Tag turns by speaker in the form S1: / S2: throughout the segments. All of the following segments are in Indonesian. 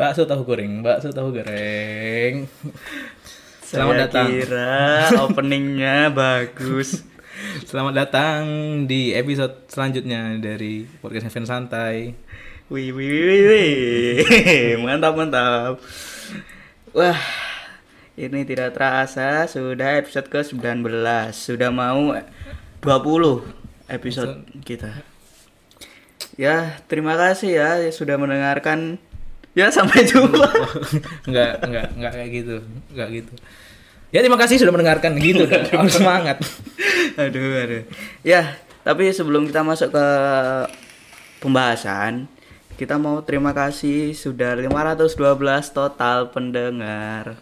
S1: Bakso tahu goreng, bakso tahu goreng. Selamat
S2: Saya
S1: datang.
S2: kira openingnya bagus.
S1: Selamat datang di episode selanjutnya dari podcast Heaven Santai.
S2: Wih, wih, wih, wih, wih. Mantap, mantap. Wah, ini tidak terasa sudah episode ke-19. Sudah mau 20 episode kita. Ya, terima kasih ya sudah mendengarkan. Ya, sampai jumpa.
S1: enggak, enggak, enggak kayak gitu. Enggak gitu. Ya terima kasih sudah mendengarkan gitu. Harus semangat.
S2: aduh, aduh. Ya, tapi sebelum kita masuk ke pembahasan, kita mau terima kasih sudah 512 total pendengar.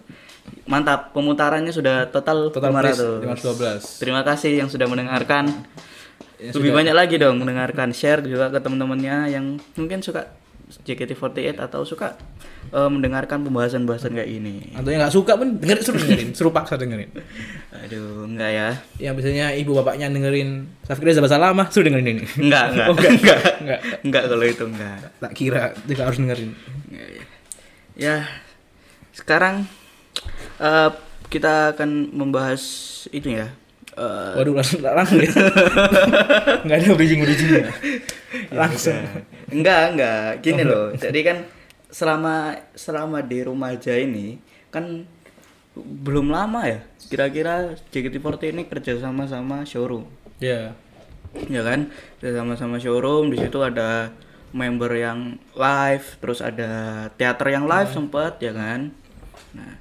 S2: Mantap, pemutarannya sudah total,
S1: Total please, 512.
S2: 500. Terima kasih yang sudah mendengarkan.
S1: Ya,
S2: Lebih
S1: sudah.
S2: banyak lagi dong mendengarkan, share juga ke teman-temannya yang mungkin suka JKT48 atau suka eh, mendengarkan pembahasan-pembahasan kayak ini.
S1: Atau yang nggak suka pun dengerin suruh dengerin, suruh paksa dengerin.
S2: Aduh, enggak ya.
S1: Yang biasanya ibu bapaknya dengerin Safri Reza bahasa lama, suruh dengerin ini.
S2: Enggak, enggak.
S1: Oh, enggak,
S2: enggak.
S1: enggak.
S2: Enggak kalau itu enggak.
S1: Tak kira juga harus dengerin.
S2: Ya, sekarang eh, kita akan membahas itu ya. Eh,
S1: Waduh langsung langsung ya. Enggak ada bridging bridgingnya. Langsung.
S2: enggak, enggak. Gini loh. Jadi kan selama selama di rumah aja ini kan belum lama ya. Kira-kira JKT48 ini kerja sama sama showroom.
S1: Ya.
S2: ya kan Kita sama-sama showroom di situ ada member yang live terus ada teater yang live sempet ya kan nah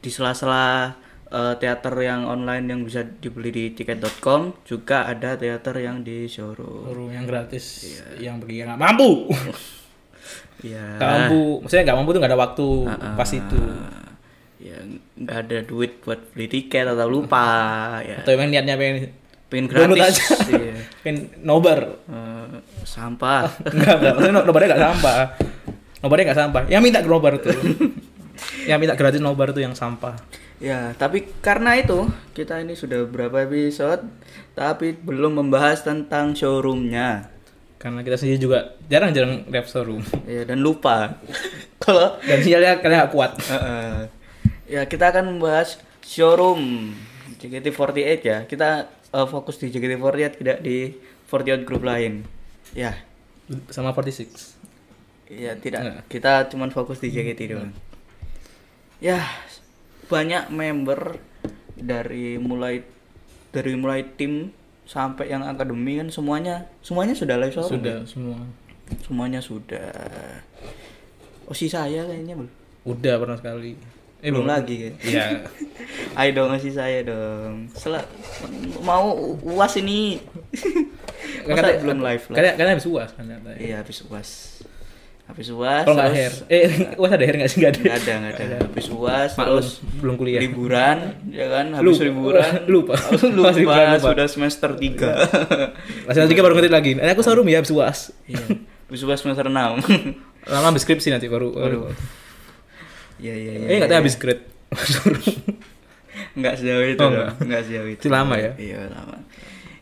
S2: di sela-sela eh, teater yang online yang bisa dibeli di tiket.com juga ada teater yang di showroom
S1: Guru yang gratis yang pergi yang nggak mampu. Nggak mampu. Maksudnya nggak mampu tuh nggak ada waktu pas itu.
S2: ya nggak ada duit buat beli tiket atau lupa ya
S1: Atau emang niatnya pengen
S2: pengen gratis
S1: aja.
S2: iya.
S1: pengen nobar.
S2: Eh, sampah
S1: enggak. Maksudnya no- nobarnya nggak sampah. Nobarnya nggak sampah. Yang minta nobar tuh. yang minta gratis nobar tuh yang sampah.
S2: Ya, tapi karena itu kita ini sudah berapa episode tapi belum membahas tentang showroomnya.
S1: Karena kita sendiri juga jarang-jarang rep showroom.
S2: Ya, dan lupa. Kalau
S1: Dan sinyalnya kalian nggak kuat.
S2: Ya kita akan membahas showroom JKT48 ya. Kita eh, fokus di JKT48 tidak di 48 grup lain. Ya,
S1: Sama 46.
S2: ya tidak.
S1: Nggak.
S2: Kita cuman fokus di JKT doang. Ya, banyak member dari mulai dari mulai tim sampai yang akademi kan semuanya semuanya sudah live showroom.
S1: Sudah
S2: ya?
S1: semua.
S2: Semuanya sudah. Oh si saya kayaknya belum.
S1: Udah pernah sekali.
S2: Eh, belum lagi kan.
S1: Iya.
S2: Ayo dong si saya dong. Sel mau uas ini. Masa belum live lah.
S1: Kalian kalian habis uas kan.
S2: Iya habis uas. Habis uas.
S1: Kalau nggak hair. Eh, uas ada hair nggak sih? Nggak ada.
S2: Nggak ada, nggak ada. Habis uas
S1: Maklum,
S2: terus
S1: belum kuliah.
S2: liburan, ya kan? Habis
S1: Lupa.
S2: liburan
S1: Lupa.
S2: lupa,
S1: liburan lupa.
S2: sudah semester 3
S1: Kelas tiga baru ngerti lagi. Eh, aku showroom ya habis uas.
S2: Iya. Habis uas semester 6
S1: Lama habis skripsi nanti baru.
S2: Waduh. Iya iya iya.
S1: Eh, nggak tahu habis grade.
S2: Enggak sejauh itu
S1: Oh, nggak.
S2: Sejauh itu.
S1: Lama ya?
S2: Iya, lama.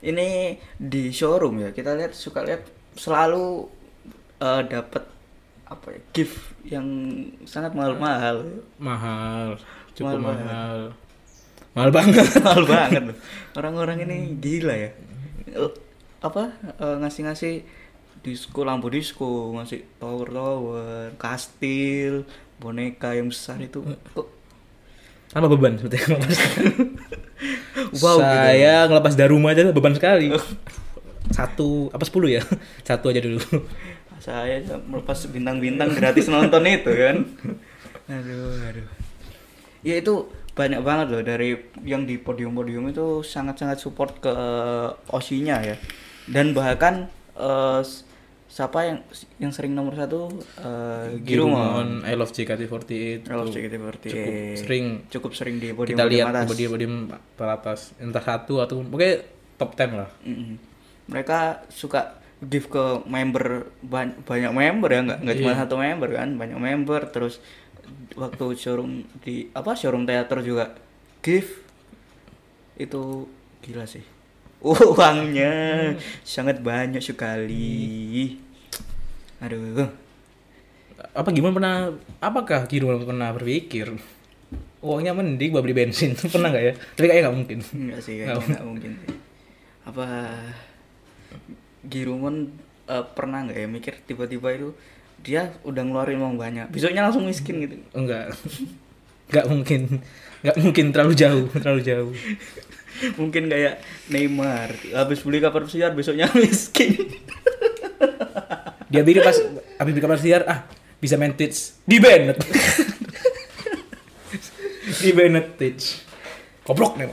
S2: Ini di showroom ya. Kita lihat suka lihat selalu eh, dapat apa ya? gift yang sangat mahal-mahal.
S1: mahal. Cukup
S2: Mahal
S1: mahal. Mahal banget.
S2: mahal banget. Orang-orang ini gila ya. Eh, Apa eh, ngasih-ngasih disco lampu disco, ngasih tower-tower, kastil, boneka yang besar itu. Kok
S1: Tanpa beban seperti yang
S2: Wow, gitu.
S1: Saya ngelepas daruma aja beban sekali. Satu apa sepuluh ya? Satu aja dulu.
S2: Saya melepas bintang-bintang gratis nonton itu kan aduh aduh ya itu banyak banget loh dari yang di podium-podium itu sangat-sangat support ke osinya ya dan bahkan eh, s- siapa yang yang sering nomor satu uh, Girumon
S1: I love JKT48.
S2: I love
S1: tuh
S2: JKT48
S1: Cukup sering
S2: cukup sering di podium
S1: kita lihat
S2: atas.
S1: di podium-podium teratas entah satu atau pokoknya top 10 lah.
S2: Mm-mm. mereka suka give ke member ban- banyak member ya nggak nggak cuma
S1: Iya.
S2: satu member kan banyak member terus waktu showroom di apa showroom teater juga give itu gila sih. Uangnya sangat banyak sekali. Aduh.
S1: Apa gimana pernah apakah Giroud pernah berpikir uangnya mending buat beli bensin? Pernah nggak ya? Tapi kayaknya nggak mungkin.
S2: Enggak sih,
S1: Nggak
S2: kayaknya nggak mungkin sih. Apa Girumon eh, pernah nggak ya mikir tiba-tiba itu dia udah ngeluarin uang banyak, besoknya langsung miskin gitu.
S1: enggak. Nggak mungkin. Nggak mungkin terlalu jauh terlalu jauh.
S2: Mungkin kayak Neymar, habis beli kapal pesiar besoknya miskin.
S1: dia pikir pas habis beli kamar siar ah bisa main Twitch. Di Bennett di Bennett Twitch. Goblok nih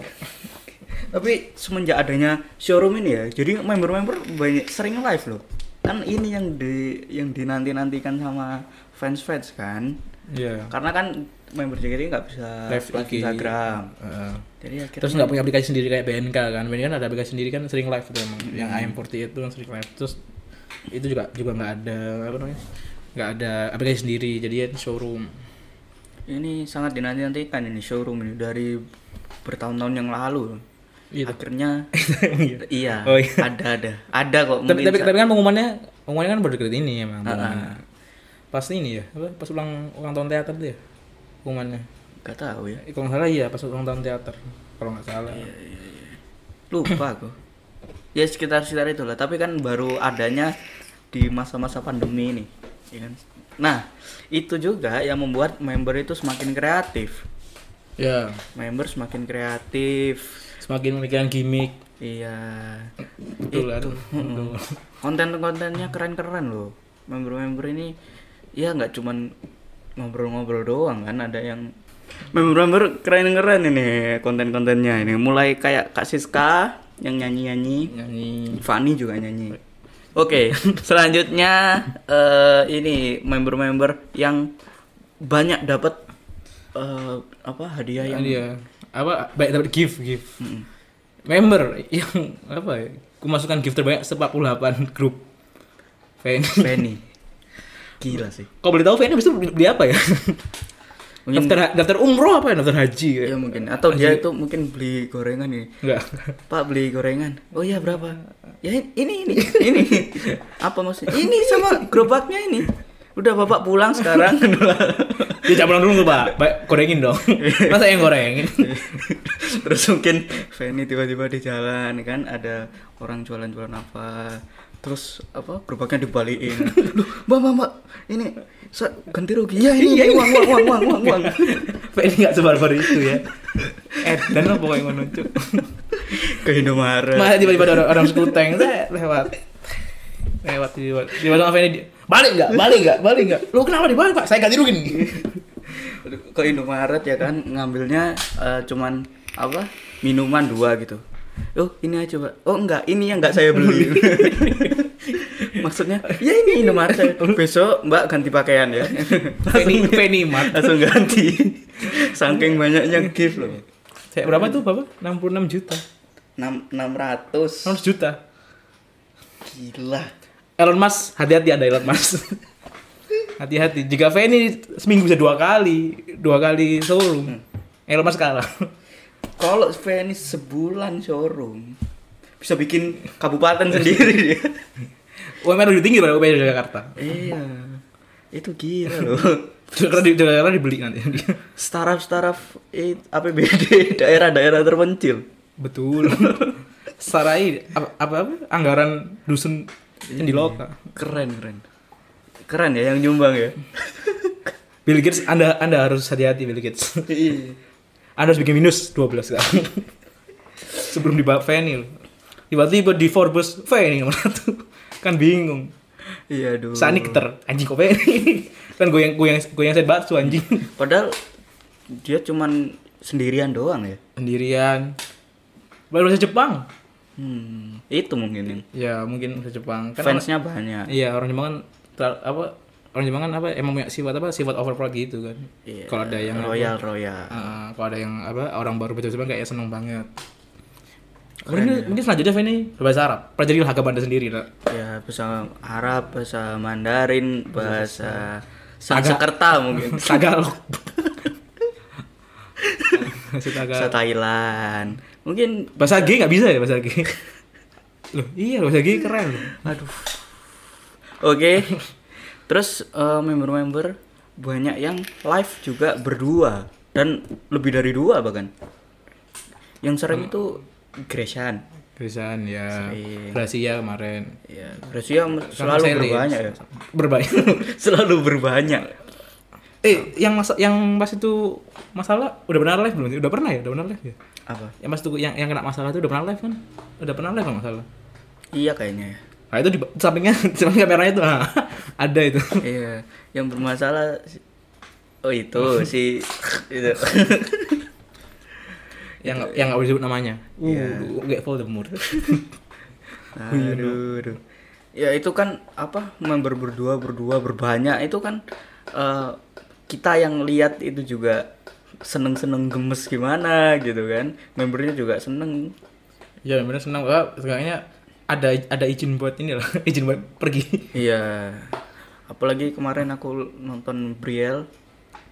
S2: Tapi semenjak adanya showroom ini ya, jadi member-member banyak sering live loh. Kan ini yang di yang dinanti-nantikan sama fans-fans kan.
S1: Iya
S2: Karena kan member JKT nggak bisa
S1: live
S2: live Instagram.
S1: Heeh.
S2: Jadi akhirnya
S1: terus nggak punya aplikasi sendiri kayak BNK kan BNK kan ada aplikasi sendiri kan sering live tuh emang yang AM48 itu kan sering live terus itu juga juga nggak ada apa namanya nggak ada aplikasi sendiri jadi ya showroom
S2: ini sangat dinanti-nantikan ini showroom ini dari bertahun-tahun yang lalu.
S1: Gitu.
S2: Akhirnya
S1: Iya.
S2: iya,
S1: Oh, iya.
S2: ada ada. Ada kok
S1: tapi, tapi, tapi kan pengumumannya pengumumannya kan baru deket ini emang pengumumannya.
S2: ah.
S1: pas ini ya apa pas ulang ulang tahun teater tuh ya pengumumannya
S2: Gak tahu ya.
S1: Eh, kalau nggak salah iya pas ulang tahun teater kalau nggak salah
S2: Iya, Lupa aku. Ya sekitar-sekitar itulah, tapi kan baru adanya di masa-masa pandemi ini, ya kan? Nah, itu juga yang membuat member itu semakin kreatif.
S1: ya
S2: Member semakin kreatif.
S1: Semakin memikirkan gimmick.
S2: Iya.
S1: betul kan?
S2: Itu.
S1: Betul.
S2: konten-kontennya keren-keren loh. Member-member ini ya nggak cuman ngobrol-ngobrol doang kan? Ada yang member-member keren-keren ini konten-kontennya ini. Mulai kayak Kak Siska yang nyanyi-nyanyi.
S1: Nyanyi.
S2: Fanny juga nyanyi. Oke selanjutnya eh, ini member-member yang banyak dapat eh, apa hadiah yang
S1: dia apa baik dapat gift gift
S2: Mm-mm.
S1: member yang apa ya aku masukkan gift terbanyak 48 grup Fanny
S2: Fanny gila sih
S1: kau boleh tahu Fanny habis itu beli, apa ya
S2: Mungkin-
S1: daftar daftar umroh apa ya daftar haji ya
S2: ya mungkin atau dia itu mungkin beli gorengan nih
S1: enggak
S2: Pak beli gorengan. Oh iya berapa? Ya ini ini ini. Apa maksudnya? Ini sama gerobaknya ini. Udah Bapak pulang sekarang.
S1: dia jangan pulang dulu pak gorengin dong masa yang gorengin
S2: Terus mungkin Feni tiba-tiba di jalan kan ada orang jualan-jualan apa. Terus apa gerobaknya dibalikin. Loh, Mbak, Mbak, Mbak, ini ganti rugi. Ya ini, ini uang, uang, uang, uang, uang, uang.
S1: Fanny nggak sebarbar itu ya Edan lah pokoknya ngono cuk
S2: Ke Indomaret.
S1: masa tiba-tiba ada orang, orang sekuteng saya lewat lewat tiba tiba sama Fanny di- balik nggak? Balik nggak? Balik nggak? Lu kenapa dibalik pak? Saya ganti rugi
S2: ke Indomaret ya kan ngambilnya eh, cuman apa minuman dua gitu. Oh ini aja pak. Oh enggak ini yang enggak saya beli. Maksudnya ya ini Indomaret saya. Besok mbak ganti pakaian ya.
S1: Fanny Fanny Mart.
S2: Langsung ganti. Saking banyaknya gift loh.
S1: Saya berapa tuh bapak? 66 juta.
S2: Enam enam ratus.
S1: 100 juta?
S2: Gila
S1: Elon Musk hati-hati ada Elon Musk. Hati-hati. Jika Fanny seminggu bisa dua kali dua kali showroom. Elon Musk kalah.
S2: Kalau Venice sebulan showroom bisa bikin kabupaten sendiri. Dia
S1: UMR lebih tinggi daripada UMR Jakarta.
S2: Iya. Itu gila loh.
S1: Jakarta di Jakarta dibeli nanti.
S2: Startup-startup eh, APBD daerah-daerah terpencil.
S1: betul. Sarai apa, apa apa? Anggaran dusun di loka.
S2: Keren, keren. Keren ya yang nyumbang ya.
S1: Bill Gates anda anda harus hati-hati Bill Gates.
S2: Iya.
S1: anda harus bikin minus 12 kan? Sebelum dibawa Fanny tiba-tiba di Forbes Fanny nomor satu. Kan bingung.
S2: Iya, aduh.
S1: Sani keter. Anjing kok Fanny kan goyang goyang goyang set bakso anjing.
S2: Padahal dia cuman sendirian doang ya.
S1: sendirian. Baru bahasa Jepang
S2: Hmm, itu mungkin
S1: ya mungkin bahasa Jepang. Kan
S2: fansnya banyak.
S1: orang- iya orang Jepang kan ter- apa orang Jepang kan apa emang punya sifat apa sifat overproud gitu kan.
S2: Iya,
S1: kalau ada yang apa,
S2: royal royal.
S1: uh, kalau ada yang apa orang baru baca Jepang kayak seneng banget. Mungkin mungkin selanjutnya Fanny berbahasa Arab. Pelajari laga banda sendiri lah
S2: Ya, bahasa Arab, bahasa Mandarin, bahasa Sanskerta mungkin.
S1: Tagalog bahasa
S2: Bahasa Thailand. Mungkin
S1: bahasa G nggak bisa ya bahasa G loh iya bahasa G keren
S2: Aduh. Oke. Terus eh, member-member banyak yang live juga berdua dan lebih dari dua bahkan. Yang sering itu Gresan.
S1: Grisan ya. Gracia kemarin.
S2: Ya, Gracia selalu berbanyak ya.
S1: Berbanyak.
S2: selalu berbanyak.
S1: Eh, yang masa yang pas itu masalah udah pernah live belum? Udah pernah ya? Udah pernah live ya?
S2: Apa?
S1: Yang pas itu yang yang kena masalah itu udah pernah live kan? Udah pernah live kan masalah.
S2: Iya kayaknya ya.
S1: Nah, itu di sampingnya samping kameranya itu nah, ada itu.
S2: Iya, yang bermasalah Oh itu si itu.
S1: yang yang nggak boleh disebut namanya. Uh,
S2: Iya.
S1: kayak Voldemort.
S2: Aduh, aduh. Ya itu kan apa member berdua berdua berbanyak itu kan eh, kita yang lihat itu juga seneng-seneng gemes gimana gitu kan. Membernya juga seneng.
S1: ya bener senang Wah, kayaknya ada ada izin buat ini lah, izin buat pergi.
S2: Iya. Apalagi kemarin aku nonton Briel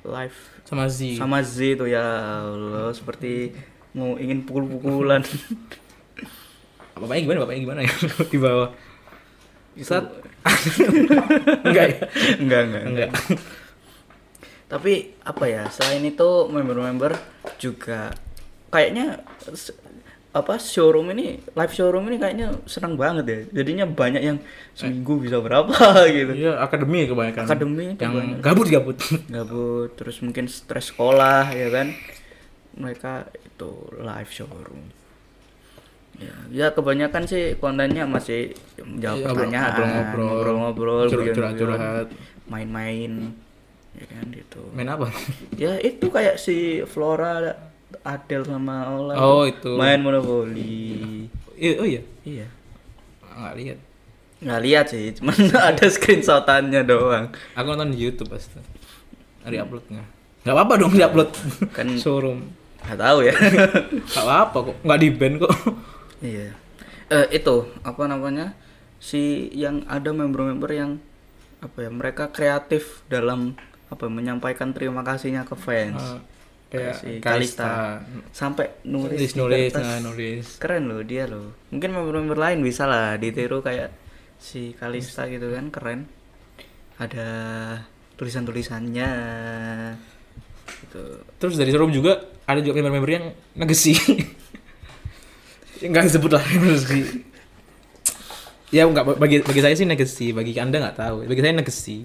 S2: live
S1: Sama Z.
S2: sama Z itu ya Allah seperti mau ingin pukul-pukulan.
S1: Bapaknya gimana? Bapaknya gimana ya di bawah?
S2: Itu-
S1: Saat enggak ya?
S2: enggak, enggak,
S1: Enggak.
S2: Tapi apa ya? Selain itu member-member juga kayaknya apa showroom ini live showroom ini kayaknya senang banget ya. Jadinya banyak yang seminggu bisa berapa gitu.
S1: Iya, akademi kebanyakan.
S2: Akademi
S1: yang gabut gabut.
S2: Gabut terus mungkin stres sekolah ya kan. Mereka itu live showroom. Ya, ya kebanyakan sih kontennya masih jawab
S1: Iya,
S2: pertanyaan,
S1: ngobrol-ngobrol.
S2: ngobrol-ngobrol,
S1: curhat-curhat.
S2: main-main, ya kan gitu.
S1: Main apa?
S2: Ya itu kayak si Flora, Adel sama Ola
S1: Oh, itu.
S2: main monopoli.
S1: Oh iya.
S2: Iya.
S1: Enggak lihat.
S2: Nggak lihat sih, cuman ada screenshotannya doang.
S1: Aku nonton di YouTube pasti. Dari uploadnya. Enggak apa-apa dong di-upload.
S2: Kan
S1: showroom.
S2: nggak tahu ya.
S1: Enggak apa-apa kok. Enggak di-ban kok.
S2: iya. Eh itu apa namanya? Si yang ada member-member yang apa ya? Mereka kreatif dalam apa menyampaikan terima kasihnya ke fans.
S1: Eh, kayak
S2: si
S1: Kalista.
S2: Sampai nulis
S1: Nulis nulis, nah, nulis.
S2: keren loh dia loh mungkin member-member lain bisa lah ditiru kayak si Kalista gitu kan keren ada tulisan-tulisannya gitu
S1: Terus dari showroom juga ada juga member-member yang negesi. Enggak disebut lah negesi. Ya enggak bagi bagi saya sih negesi, bagi Anda nggak tahu. Bagi saya negesi.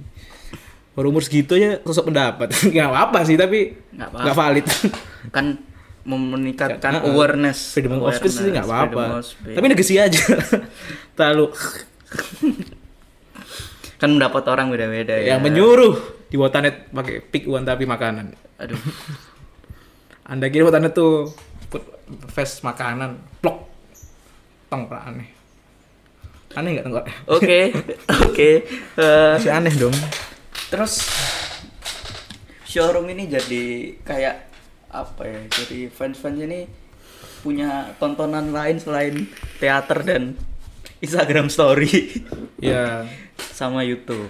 S1: Baru umur segitu ya sosok pendapat. Enggak apa-apa sih, tapi
S2: Nggak
S1: nggak valid.
S2: kan meningkatkan
S1: Heeh.
S2: awareness
S1: Freedom of speech sih nggak
S2: Awareness,
S1: apa-apa. Tapi negesi aja. Terlalu
S2: kan mendapat orang beda-beda ya
S1: yang menyuruh di Wotanet pakai pick uang tapi makanan.
S2: aduh
S1: Anda kira Wotanet tuh put fast makanan, plok. Tong pra aneh. Aneh nggak tenggak?
S2: oke oke Eh,
S1: Masih aneh dong.
S2: Terus showroom ini jadi kayak apa ya jadi fans-fans ini punya tontonan lain selain teater dan Instagram story
S1: Ya,
S2: sama YouTube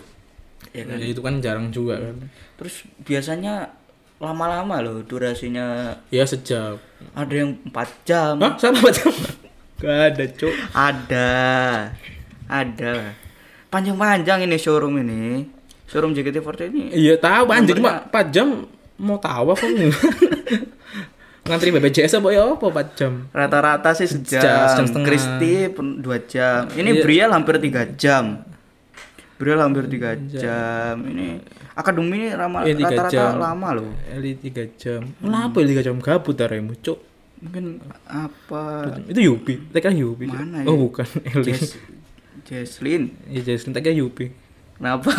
S2: ya kan
S1: ya itu kan jarang juga kan.
S2: terus biasanya lama-lama loh durasinya
S1: Ya sejam.
S2: ada yang 4 jam
S1: Hah? Sama macam? Gak ada, Cuk.
S2: ada ada panjang-panjang ini showroom ini showroom JKT48 ini
S1: Iya tahu anjir
S2: Nomornya-
S1: 4 jam mau tahu apa ngantri BPJS apa ya apa 4 jam
S2: Rata-rata sih
S1: Sejam,
S2: sejam.
S1: sejam setengah.
S2: Kristi pun dua jam. Ini
S1: Iya.
S2: Briel hampir tiga jam. Briel hampir tiga jam. Ini akademi ini rama-
S1: Iya,
S2: rata-rata
S1: jam.
S2: lama loh.
S1: Eli 3 jam kenapa Eli 3 jam gabut aremu cuk
S2: Mungkin apa?
S1: itu Yupi kira Yupi.
S2: Mana
S1: oh
S2: ya?
S1: bukan Eli
S2: Jes Jesslyn.
S1: ya Jaslyn tak kira Yupi
S2: Kenapa?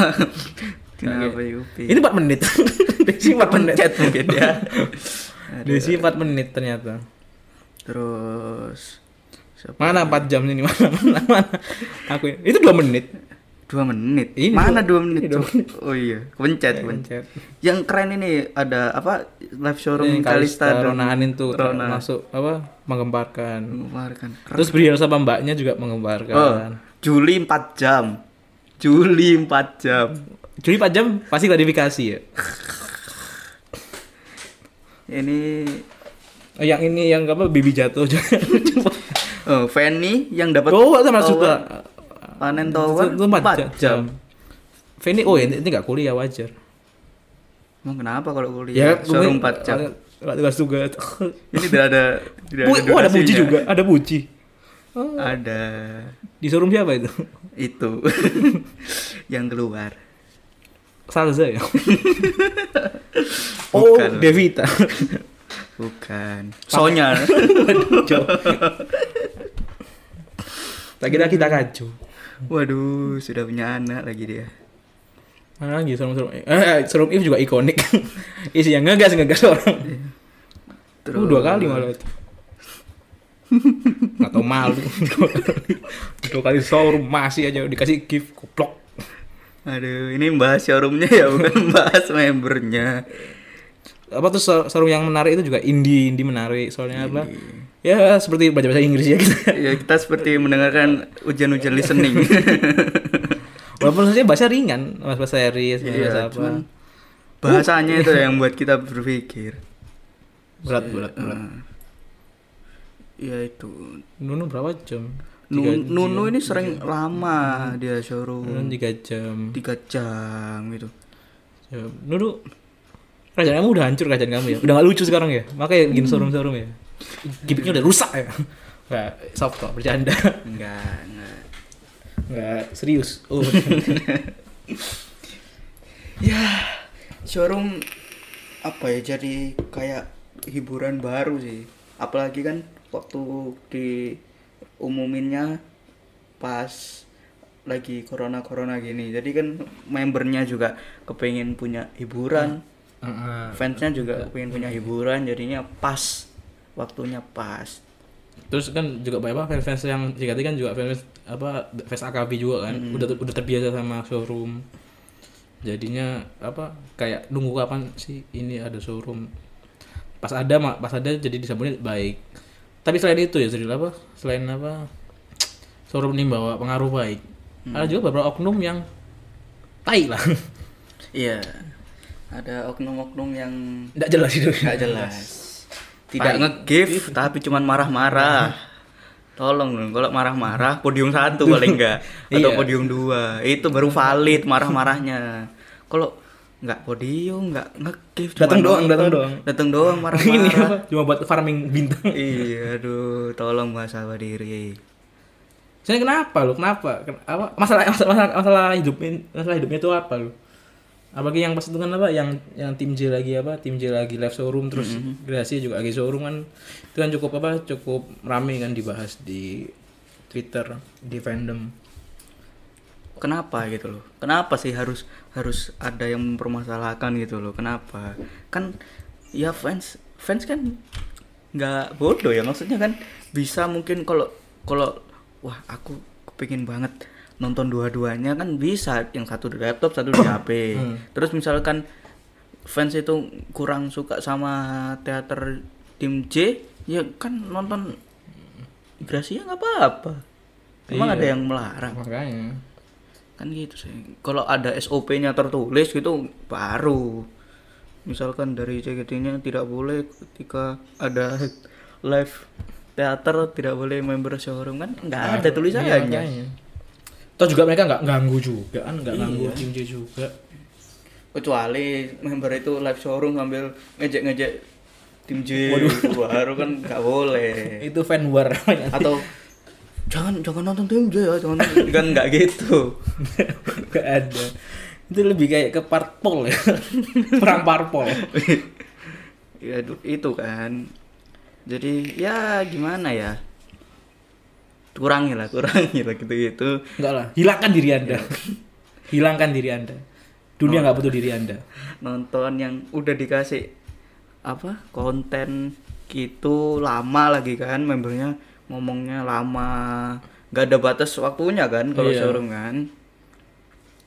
S2: Kenapa Yupi?
S1: ini 4 menit Desi 4 menit
S2: pencet mungkin ya.
S1: Desi 4 menit ternyata
S2: Terus siapa?
S1: mana 4 jam ini mana mana, mana? aku itu 2 menit
S2: Dua menit.
S1: Ini
S2: Mana
S1: dua-
S2: dua menit?
S1: ini dua
S2: Cuk? Oh iya, pencet, pencet.
S1: pencet
S2: Yang keren ini ada apa? Live showroom
S1: ini
S2: Kalista,
S1: Kalista
S2: dan
S1: Rona Anin tuh
S2: Rona.
S1: masuk apa menggemparkan
S2: mengeluarkan. Keren.
S1: Terus Briel sama mbaknya juga
S2: Oh,
S1: mengembarkan.
S2: Juli 4 jam. Juli 4 jam.
S1: Juli 4 jam pasti klarifikasi ya.
S2: Ini
S1: Oh, yang ini yang apa bibi jatuh juga.
S2: oh, Fanny yang dapat
S1: oh, sama suka.
S2: panen tower
S1: Itu 4
S2: 4
S1: jam.
S2: jam.
S1: Feni oh ini nggak kuliah wajar
S2: Emang kenapa kalau kuliah showroom 4 jam?
S1: Nggak tugas tugas.
S2: Ini tidak ada tidak
S1: Oh, oh, ada buci juga, ada buci.
S2: Ada
S1: Di showroom siapa itu?
S2: itu yang keluar.
S1: Salza ya. oh,
S2: Bukan.
S1: Devita.
S2: Bukan. Sonya.
S1: Jauh. Tak kacau.
S2: Waduh, sudah punya anak lagi dia.
S1: Mana lagi showroom showroom eh, eh, showroom If juga ikonik. Isi yang ngegas ngegas orang. Terus dua kali malah itu. Gak tau malu. Dua kali, dua kali showroom masih aja dikasih gift goblok.
S2: Aduh, ini bahas showroomnya ya, bukan bahas membernya.
S1: apa tuh show- showroom yang menarik itu juga indie indie menarik soalnya apa? Ya seperti baca bahasa Inggris ya kita.
S2: Ya kita seperti mendengarkan ujian-ujian listening.
S1: walaupun sebenarnya bahasa ringan mas bahasa serius bahasa
S2: Iya,
S1: apa
S2: bahasanya itu yang buat kita berpikir.
S1: berat berat berat.
S2: Eh, Ya itu.
S1: Nunu berapa jam? Tiga-
S2: Nunu
S1: tiga-
S2: ini sering lama dia
S1: Nunu
S2: showroom.
S1: tiga jam.
S2: Tiga jam gitu.
S1: Ya, Nunu kerajaan kamu udah hancur kerajaan kamu ya? Udah gak lucu sekarang ya? Makanya gini showroom showroom ya? Gimmicknya udah rusak ya? Nggak, soft kok bercanda.
S2: Enggak, enggak.
S1: nggak serius. Oh.
S2: Ya, showroom apa ya? Jadi kayak hiburan baru sih. Apalagi kan waktu di umuminnya pas lagi corona corona gini. Jadi kan membernya juga kepengen punya hiburan,
S1: Heeh.
S2: fansnya juga kepengen punya hiburan. Jadinya pas, waktunya pas.
S1: terus kan juga banyak apa fans-fans yang JKT kan juga fans apa fans AKB juga kan udah udah terbiasa sama showroom jadinya apa kayak nunggu kapan sih ini ada showroom pas ada mak pas ada jadi disambutnya baik. Tapi selain itu ya jadi apa? Selain apa? Ini bawa pengaruh baik. Ada juga beberapa oknum yang tai lah.
S2: Iya. Ada oknum-oknum yang
S1: nggak jelas itu.
S2: Nggak jelas. Tidak nge-give tapi cuman marah-marah. Tolong dong kalau marah-marah podium satu paling enggak atau
S1: Iya.
S2: podium dua. Itu baru valid marah-marahnya. Kalau nggak podium nggak cuma
S1: Datang doang, datang doang.
S2: datang doang
S1: ini
S2: marah-marah
S1: apa cuma buat farming bintang
S2: iya aduh tolong masalah diri
S1: Saya kenapa lu? Kenapa? Ken- apa masalah masalah masalah, masalah hidupnya masalah hidupnya itu apa lu? Apalagi yang pas itu kan apa yang yang tim J lagi apa? Tim J lagi live showroom terus Gracia juga lagi showroom kan. Itu kan cukup apa? Cukup rame kan dibahas di Twitter, di fandom.
S2: Kenapa gitu loh? Kenapa sih harus harus ada yang mempermasalahkan gitu loh? Kenapa? Kan ya fans fans kan nggak bodoh ya maksudnya kan bisa mungkin kalau kalau wah aku kepingin banget nonton dua-duanya kan bisa yang satu di laptop satu di HP terus misalkan fans itu kurang suka sama teater tim J ya kan nonton Gracia nggak apa-apa. Emang
S1: Iya.
S2: ada yang melarang.
S1: Makanya.
S2: Kan gitu sih. Kalau ada SOP-nya tertulis gitu baru. Misalkan dari JKT-nya tidak boleh ketika ada live teater tidak boleh member showroom kan? Nggak ada
S1: Iya,
S2: tulisannya
S1: makanya. Toh juga mereka nggak ganggu juga kan, nggak ganggu
S2: Iya.
S1: tim J juga.
S2: kecuali member itu live showroom sambil ngejek-ngejek tim J baru kan nggak boleh.
S1: Itu fan war.
S2: Atau jangan jangan nonton tim J ya jangan nonton. kan nggak gitu
S1: Nggak ada. Itu lebih kayak ke parpol ya. Perang parpol.
S2: ya itu kan jadi ya gimana ya kurangi lah kurangi lah gitu gitu
S1: Enggak lah, hilangkan diri Anda. hilangkan diri Anda. Dunia nggak butuh diri Anda.
S2: nonton yang udah dikasih apa konten gitu lama lagi kan membernya ngomongnya lama nggak ada batas waktunya kan kalau
S1: Iya.
S2: showroom kan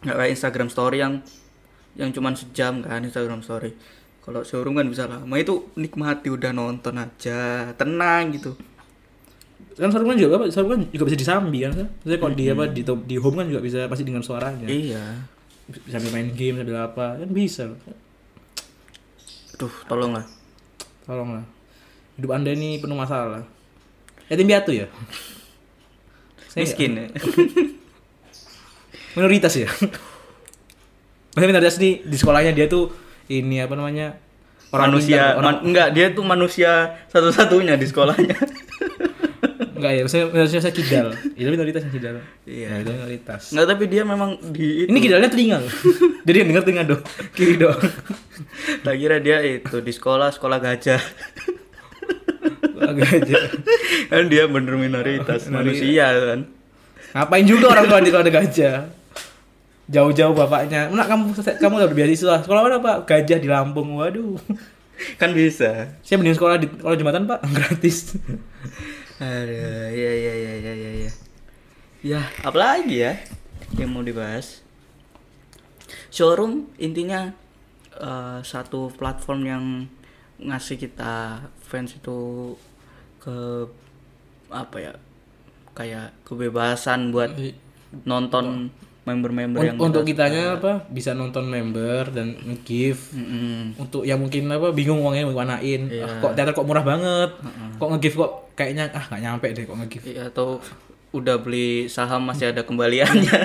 S2: nggak kayak Instagram Story yang yang cuman sejam kan Instagram Story kalau showroom kan bisa lama itu nikmati udah nonton aja tenang gitu
S1: Kan showroom kan juga apa? Showroom kan juga bisa disambi kan. Maksudnya kalau di apa di, di home kan juga bisa pasti dengan suaranya.
S2: iya
S1: Sambil main game sambil apa kan bisa.
S2: Aduh, tolonglah.
S1: Tolonglah. Hidup Anda ini penuh masalah. Yatim piatu ya? Saya
S2: Miskin ya.
S1: minoritas ya? Maksudnya minoritas nih di sekolahnya dia tuh ini apa namanya
S2: manusia
S1: pintar, orang
S2: man- enggak dia tuh manusia satu-satunya di sekolahnya
S1: enggak ya maksudnya minoritasnya kidal itu minoritas yang kidal
S2: Iya.
S1: nah, itu minoritas
S2: enggak tapi dia memang di
S1: ini kidalnya telinga loh. jadi yang denger telinga dong kiri dong
S2: tak kira dia itu di sekolah sekolah gajah
S1: aja.
S2: Kan dia bener minoritas manusia kan.
S1: Ngapain juga orang tua di kalau ada gajah? Jauh-jauh bapaknya. Nak kamu kamu udah beasiswa. Sekolah mana pak? Gajah di Lampung. Waduh.
S2: Kan bisa.
S1: Saya mending sekolah di kalau jembatan pak. Gratis.
S2: Aduh ya ya ya ya ya ya ya apalagi ya yang mau dibahas? Showroom intinya eh, satu platform yang ngasih kita fans itu ke apa ya kayak kebebasan buat nonton member-member yang
S1: Un- untuk
S2: kita
S1: kitanya apa bisa nonton member dan nge-give
S2: Mm-mm.
S1: untuk yang mungkin apa bingung uangnya mau
S2: Iya.
S1: ah, kok teater kok murah banget? Kok nge-give kok kayaknya ah nggak nyampe deh kok nge-give
S2: Iya, atau udah beli saham masih ada kembaliannya.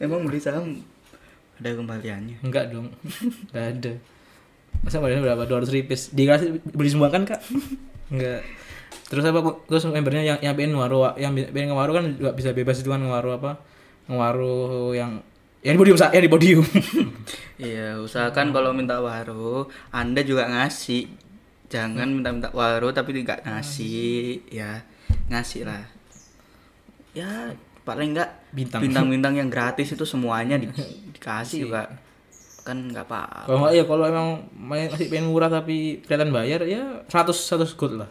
S2: Emang beli saham ada kembaliannya?
S1: enggak dong. Enggak ada. Masa kembaliannya berapa? 200 ripis. Dikasih beli semua kan kak? Enggak. Terus apa terus membernya yang yang pengen ngaruh yang pengen ngaruh kan juga bisa bebas itu kan ngaruh apa? Ngaruh yang yang di podium yang di podium.
S2: Iya, usahakan kalau minta waru, Anda juga ngasih. Jangan minta-minta waru tapi tidak ngasih, ya. Ngasih lah. Ya, paling enggak
S1: Bintang.
S2: bintang-bintang yang gratis itu semuanya di- dikasih juga. Kan nggak apa-apa.
S1: kalau nggak ya kalau emang main- masih pengen murah tapi kelihatan bayar ya 100 100 gold lah.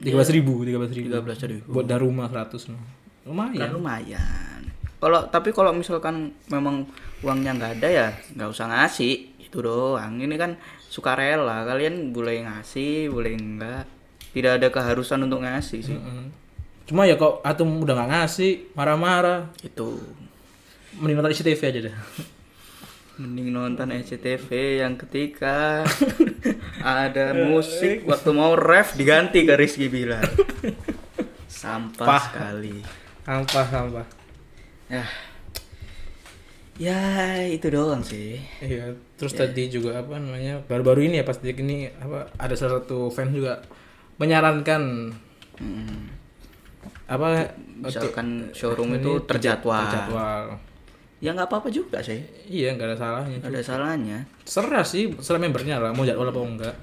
S1: Tiga belas ribu tiga belas ribu.
S2: 13.000.
S1: buat dari rumah 100 no. lumayan.
S2: Kan lumayan. Kalau tapi kalau misalkan memang uangnya nggak ada ya nggak usah ngasih. Itu doang. Ini kan sukarela kalian boleh ngasih boleh enggak tidak ada keharusan untuk ngasih sih.
S1: Mm-mm. Cuma ya kok atum udah nggak ngasih marah-marah.
S2: Itu.
S1: Mending nonton ICTV aja deh.
S2: Mending nonton SCTV yang ketika ada musik waktu mau ref diganti ke Rizky Bilar. Sampah
S1: Pah.
S2: sekali.
S1: Sampah sampah.
S2: Ya. Ya itu doang sih.
S1: Iya terus tadi juga apa namanya baru-baru ini ya pas ini apa ada salah satu fans juga menyarankan
S2: Mm.
S1: Apa?
S2: Misalkan showroom
S1: ini
S2: itu terjadwal,
S1: terjadwal.
S2: Ya nggak apa-apa juga sih.
S1: Iya nggak ada salahnya
S2: nggak ada salahnya.
S1: Serah sih serah membernya lah mau jadwal apa enggak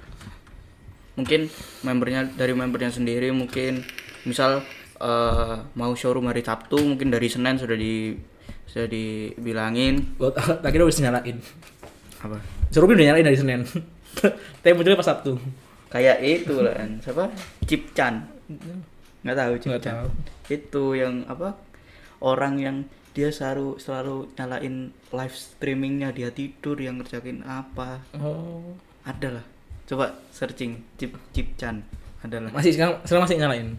S2: mungkin membernya dari membernya sendiri mungkin misal eh, mau showroom hari Sabtu mungkin dari Senin sudah di sudah dibilangin.
S1: Kira udah nyalain
S2: apa?
S1: Suruh udah nyalain dari Senin. Tapi munculnya pas Sabtu.
S2: Kayak itu lah siapa? Cip Chan nggak tahu Cip
S1: nggak tahu.
S2: Itu yang apa orang yang dia selalu selalu nyalain live streamingnya dia tidur yang ngerjain apa.
S1: Oh.
S2: Ada lah. Coba searching Cip Cip Chan. Ada lah.
S1: Masih sekarang sekarang masih nyalain?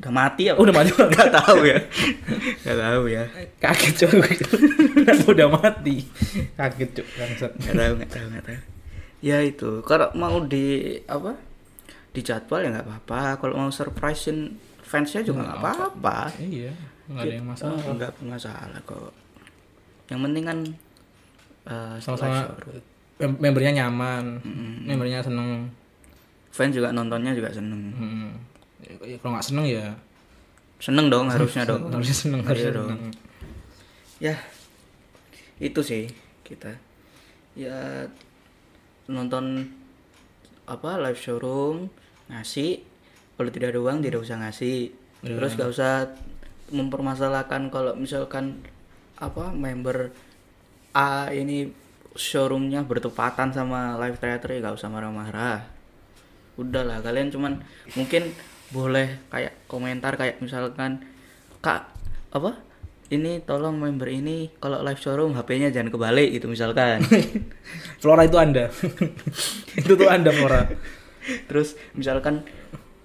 S2: Udah mati apa?
S1: Oh, udah mati.
S2: Nggak tahu ya. Nggak tahu ya.
S1: Kaget coy Kenapa udah mati? Kaget cuk bangsat.
S2: Nggak tahu nggak tahu nggak tahu. Ya itu kalau mau di apa di jadwal ya nggak apa-apa. Kalau mau surprisein fansnya juga nggak apa-apa.
S1: iya nggak ada yang masalah.
S2: Oh, nggak masalah kok. Yang penting kan setelah
S1: sama-sama mem- membernya nyaman membernya seneng.
S2: Fans juga nontonnya juga seneng.
S1: Hmm. Ya, kalau nggak seneng ya.
S2: Seneng dong harusnya dong.
S1: Harusnya seneng
S2: Iya
S1: harusnya
S2: dong.
S1: seneng.
S2: Ya itu sih kita. Ya nonton apa live showroom ngasih. Kalau tidak ada uang tidak usah ngasih.
S1: Iya.
S2: terus gak usah mempermasalahkan kalau misalkan apa member A ini showroomnya bertepatan sama live theater ya gak usah marah-marah. Udahlah kalian cuman mungkin boleh kayak komentar kayak misalkan kak apa ini tolong member ini kalau live showroom HP-nya jangan kebalik gitu misalkan.
S1: Flora itu anda. Itu tuh anda Flora.
S2: Terus misalkan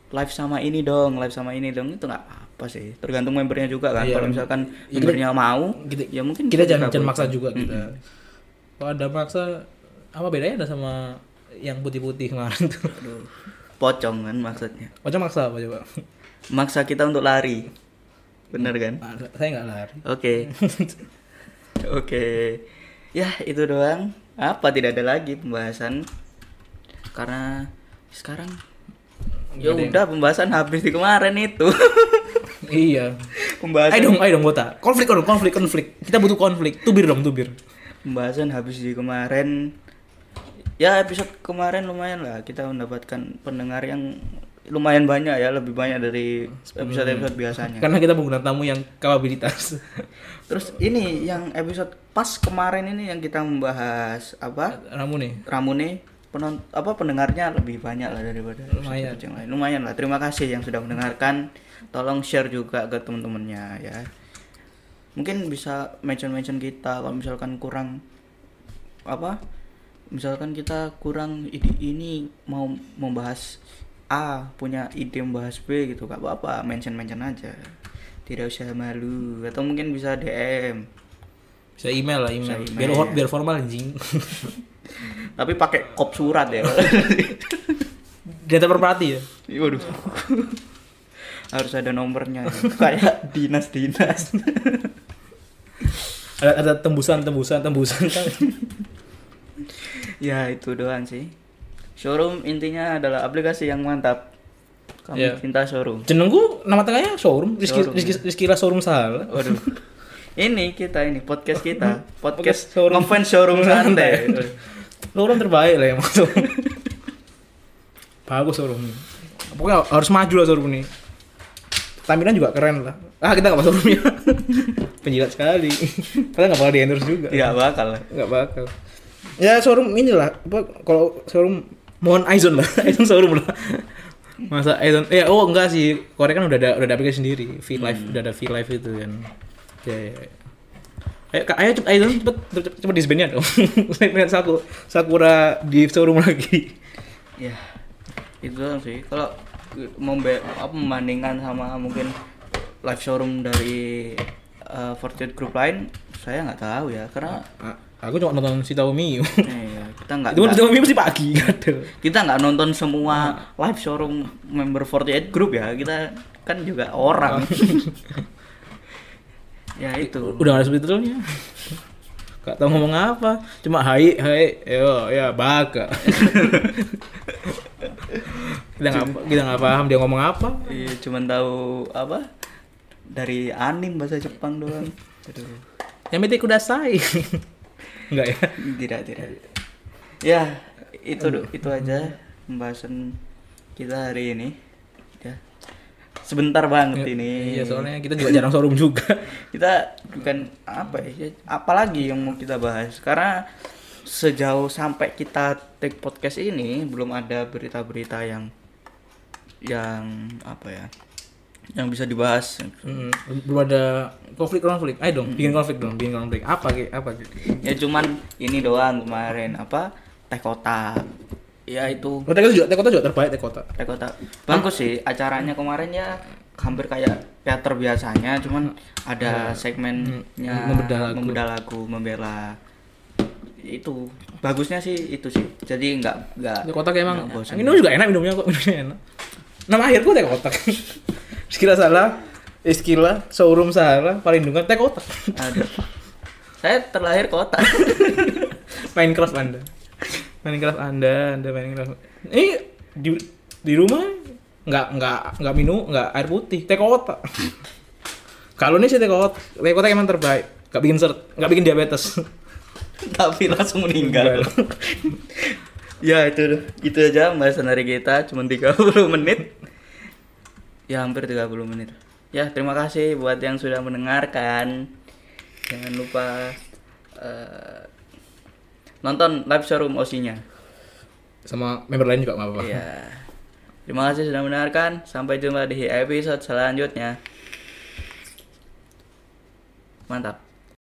S2: live sama ini dong live sama ini dong itu nggak apa sih. Tergantung membernya juga kan.
S1: Iya.
S2: kalau misalkan
S1: Ya,
S2: membernya mau
S1: kita-
S2: ya mungkin
S1: kita jangan jangan maksa juga kita. Kalau ada maksa apa bedanya ada sama yang putih-putih kemarin tuh?
S2: Aduh, pocong kan maksudnya.
S1: Macam maksa apa coba?
S2: Maksa kita untuk lari bener kan
S1: Ah, Saya nggak lari.
S2: Oke. Oke. Ya, itu doang. Apa tidak ada lagi pembahasan? Karena sekarang ya udah pembahasan habis di kemarin itu.
S1: Iya.
S2: pembahasan
S1: Ayo dong, ayo dong Bota. Konflik dong, konflik, konflik. Kita butuh konflik. Tubir dong, tubir.
S2: pembahasan habis di kemarin. Ya, episode kemarin lumayan lah kita mendapatkan pendengar yang lumayan banyak ya, lebih banyak dari episode-episode biasanya.
S1: Karena kita menggunakan tamu yang kapabilitas.
S2: Terus ini yang episode pas kemarin ini yang kita membahas apa?
S1: Ramu nih.
S2: Ramune penon apa pendengarnya lebih banyak lah daripada
S1: Lumayan.
S2: episode yang lain. Lumayan lah. Terima kasih yang sudah mendengarkan. Tolong share juga ke teman-temannya ya. Mungkin bisa mention-mention kita kalau misalkan kurang apa? Misalkan kita kurang ide ini mau membahas A, punya ide membahas B gitu, gak apa-apa, mention-mention aja. Tidak usah malu atau mungkin bisa DM.
S1: Bisa email lah, email.
S2: Bisa
S1: Biar
S2: email.
S1: biar formal anjing.
S2: Tapi pakai kop surat ya.
S1: Data perpati ya.
S2: Waduh. Harus ada nomornya. Kayak dinas-dinas.
S1: Ada ada tembusan, tembusan, tembusan kan.
S2: ya, itu doang sih. Showroom intinya adalah aplikasi yang mantap. Kami
S1: Iya.
S2: cinta showroom.
S1: Jenengku nama tengahnya showroom. Rizky
S2: Showroom,
S1: Rizky, Rizky lah showroom salah.
S2: Waduh. Ini kita ini podcast kita, podcast
S1: Podcast showroom.
S2: ngefans showroom santai.
S1: Showroom terbaik lah yang masuk. Bagus showroom. Pokoknya harus maju lah showroom ini. Tampilan juga keren lah. Ah kita nggak masuk showroomnya. Penjilat sekali. Kita nggak bakal di endorse juga.
S2: Tidak bakal.
S1: nggak bakal ya showroom inilah apa kalau showroom mohon Aizon lah. Aizon showroom lah. Masa Aizon ya oh enggak sih. Korea kan udah ada udah ada aplikasi sendiri. V Live udah ada V Live itu kan. Ya ya, ya. ayo Kak, ayo cepet Aizon cepet cepet, cepet disbandnya dong. Saya pengen saku Sakura di showroom lagi.
S2: Ya. Itu doang sih. Kalau membe apa membandingkan sama mungkin live showroom dari uh, Fortune Group lain, saya nggak tahu ya. Karena
S1: A- aku cuma nonton si Taomi
S2: eh, ya, kita nggak
S1: itu mesti pagi kadel
S2: kita nggak nonton semua live showroom member 48 Group ya. Kita kan juga orang. Ya itu.
S1: Udah nggak ada subtitlenya. Gak tau ngomong apa, cuma hai hai, yo ya baka. kita nggak kita nggak paham dia ngomong apa.
S2: Iya, cuman tahu apa? Dari anim bahasa Jepang doang. Aduh
S1: Yang penting kudasai. Enggak ya?
S2: tidak tidak. Ya itu itu aja pembahasan kita hari ini. Ya. Sebentar banget ini.
S1: Iya soalnya kita juga jarang showroom juga.
S2: kita bukan apa ya apalagi yang mau kita bahas. Karena sejauh sampai kita take podcast ini belum ada berita-berita yang yang apa ya yang bisa dibahas
S1: Hmm, belum ada konflik konflik. Ayo dong, bikin konflik dong, bikin konflik. Apa ki? Apa ki?
S2: ya cuman ini doang kemarin apa teh kotak ya itu
S1: Kota kita juga, kota juga terbaik teh kota.
S2: teh kotak bagus sih acaranya kemarin ya hampir kayak teater biasanya cuman ada segmennya
S1: Hmm, membedah lagu.
S2: membedah lagu membela itu bagusnya sih itu sih jadi nggak nggak
S1: Teh kota kayak emang. Minum juga enak minumnya kok, minumnya enak. Nama akhirku teh kota. Sekira salah, Iskila, showroom salah, Palindungan teh kota.
S2: Aduh. saya terlahir kota
S1: Minecraft Anda. Minecraft Anda, Anda Minecraft. Ini di di rumah nggak nggak nggak minum nggak air putih teh kota. Kalau ini sih teh kota, teh kota emang terbaik. Gak bikin seret, gak bikin diabetes.
S2: tapi langsung meninggal ya itu itu aja pembahasan hari kita cuma 30 menit ya hampir 30 menit. Ya terima kasih buat yang sudah mendengarkan. Jangan lupa eh, nonton live showroom osinya
S1: Sama member lain juga nggak apa-apa.
S2: ya terima kasih sudah mendengarkan. Sampai jumpa di episode selanjutnya. Mantap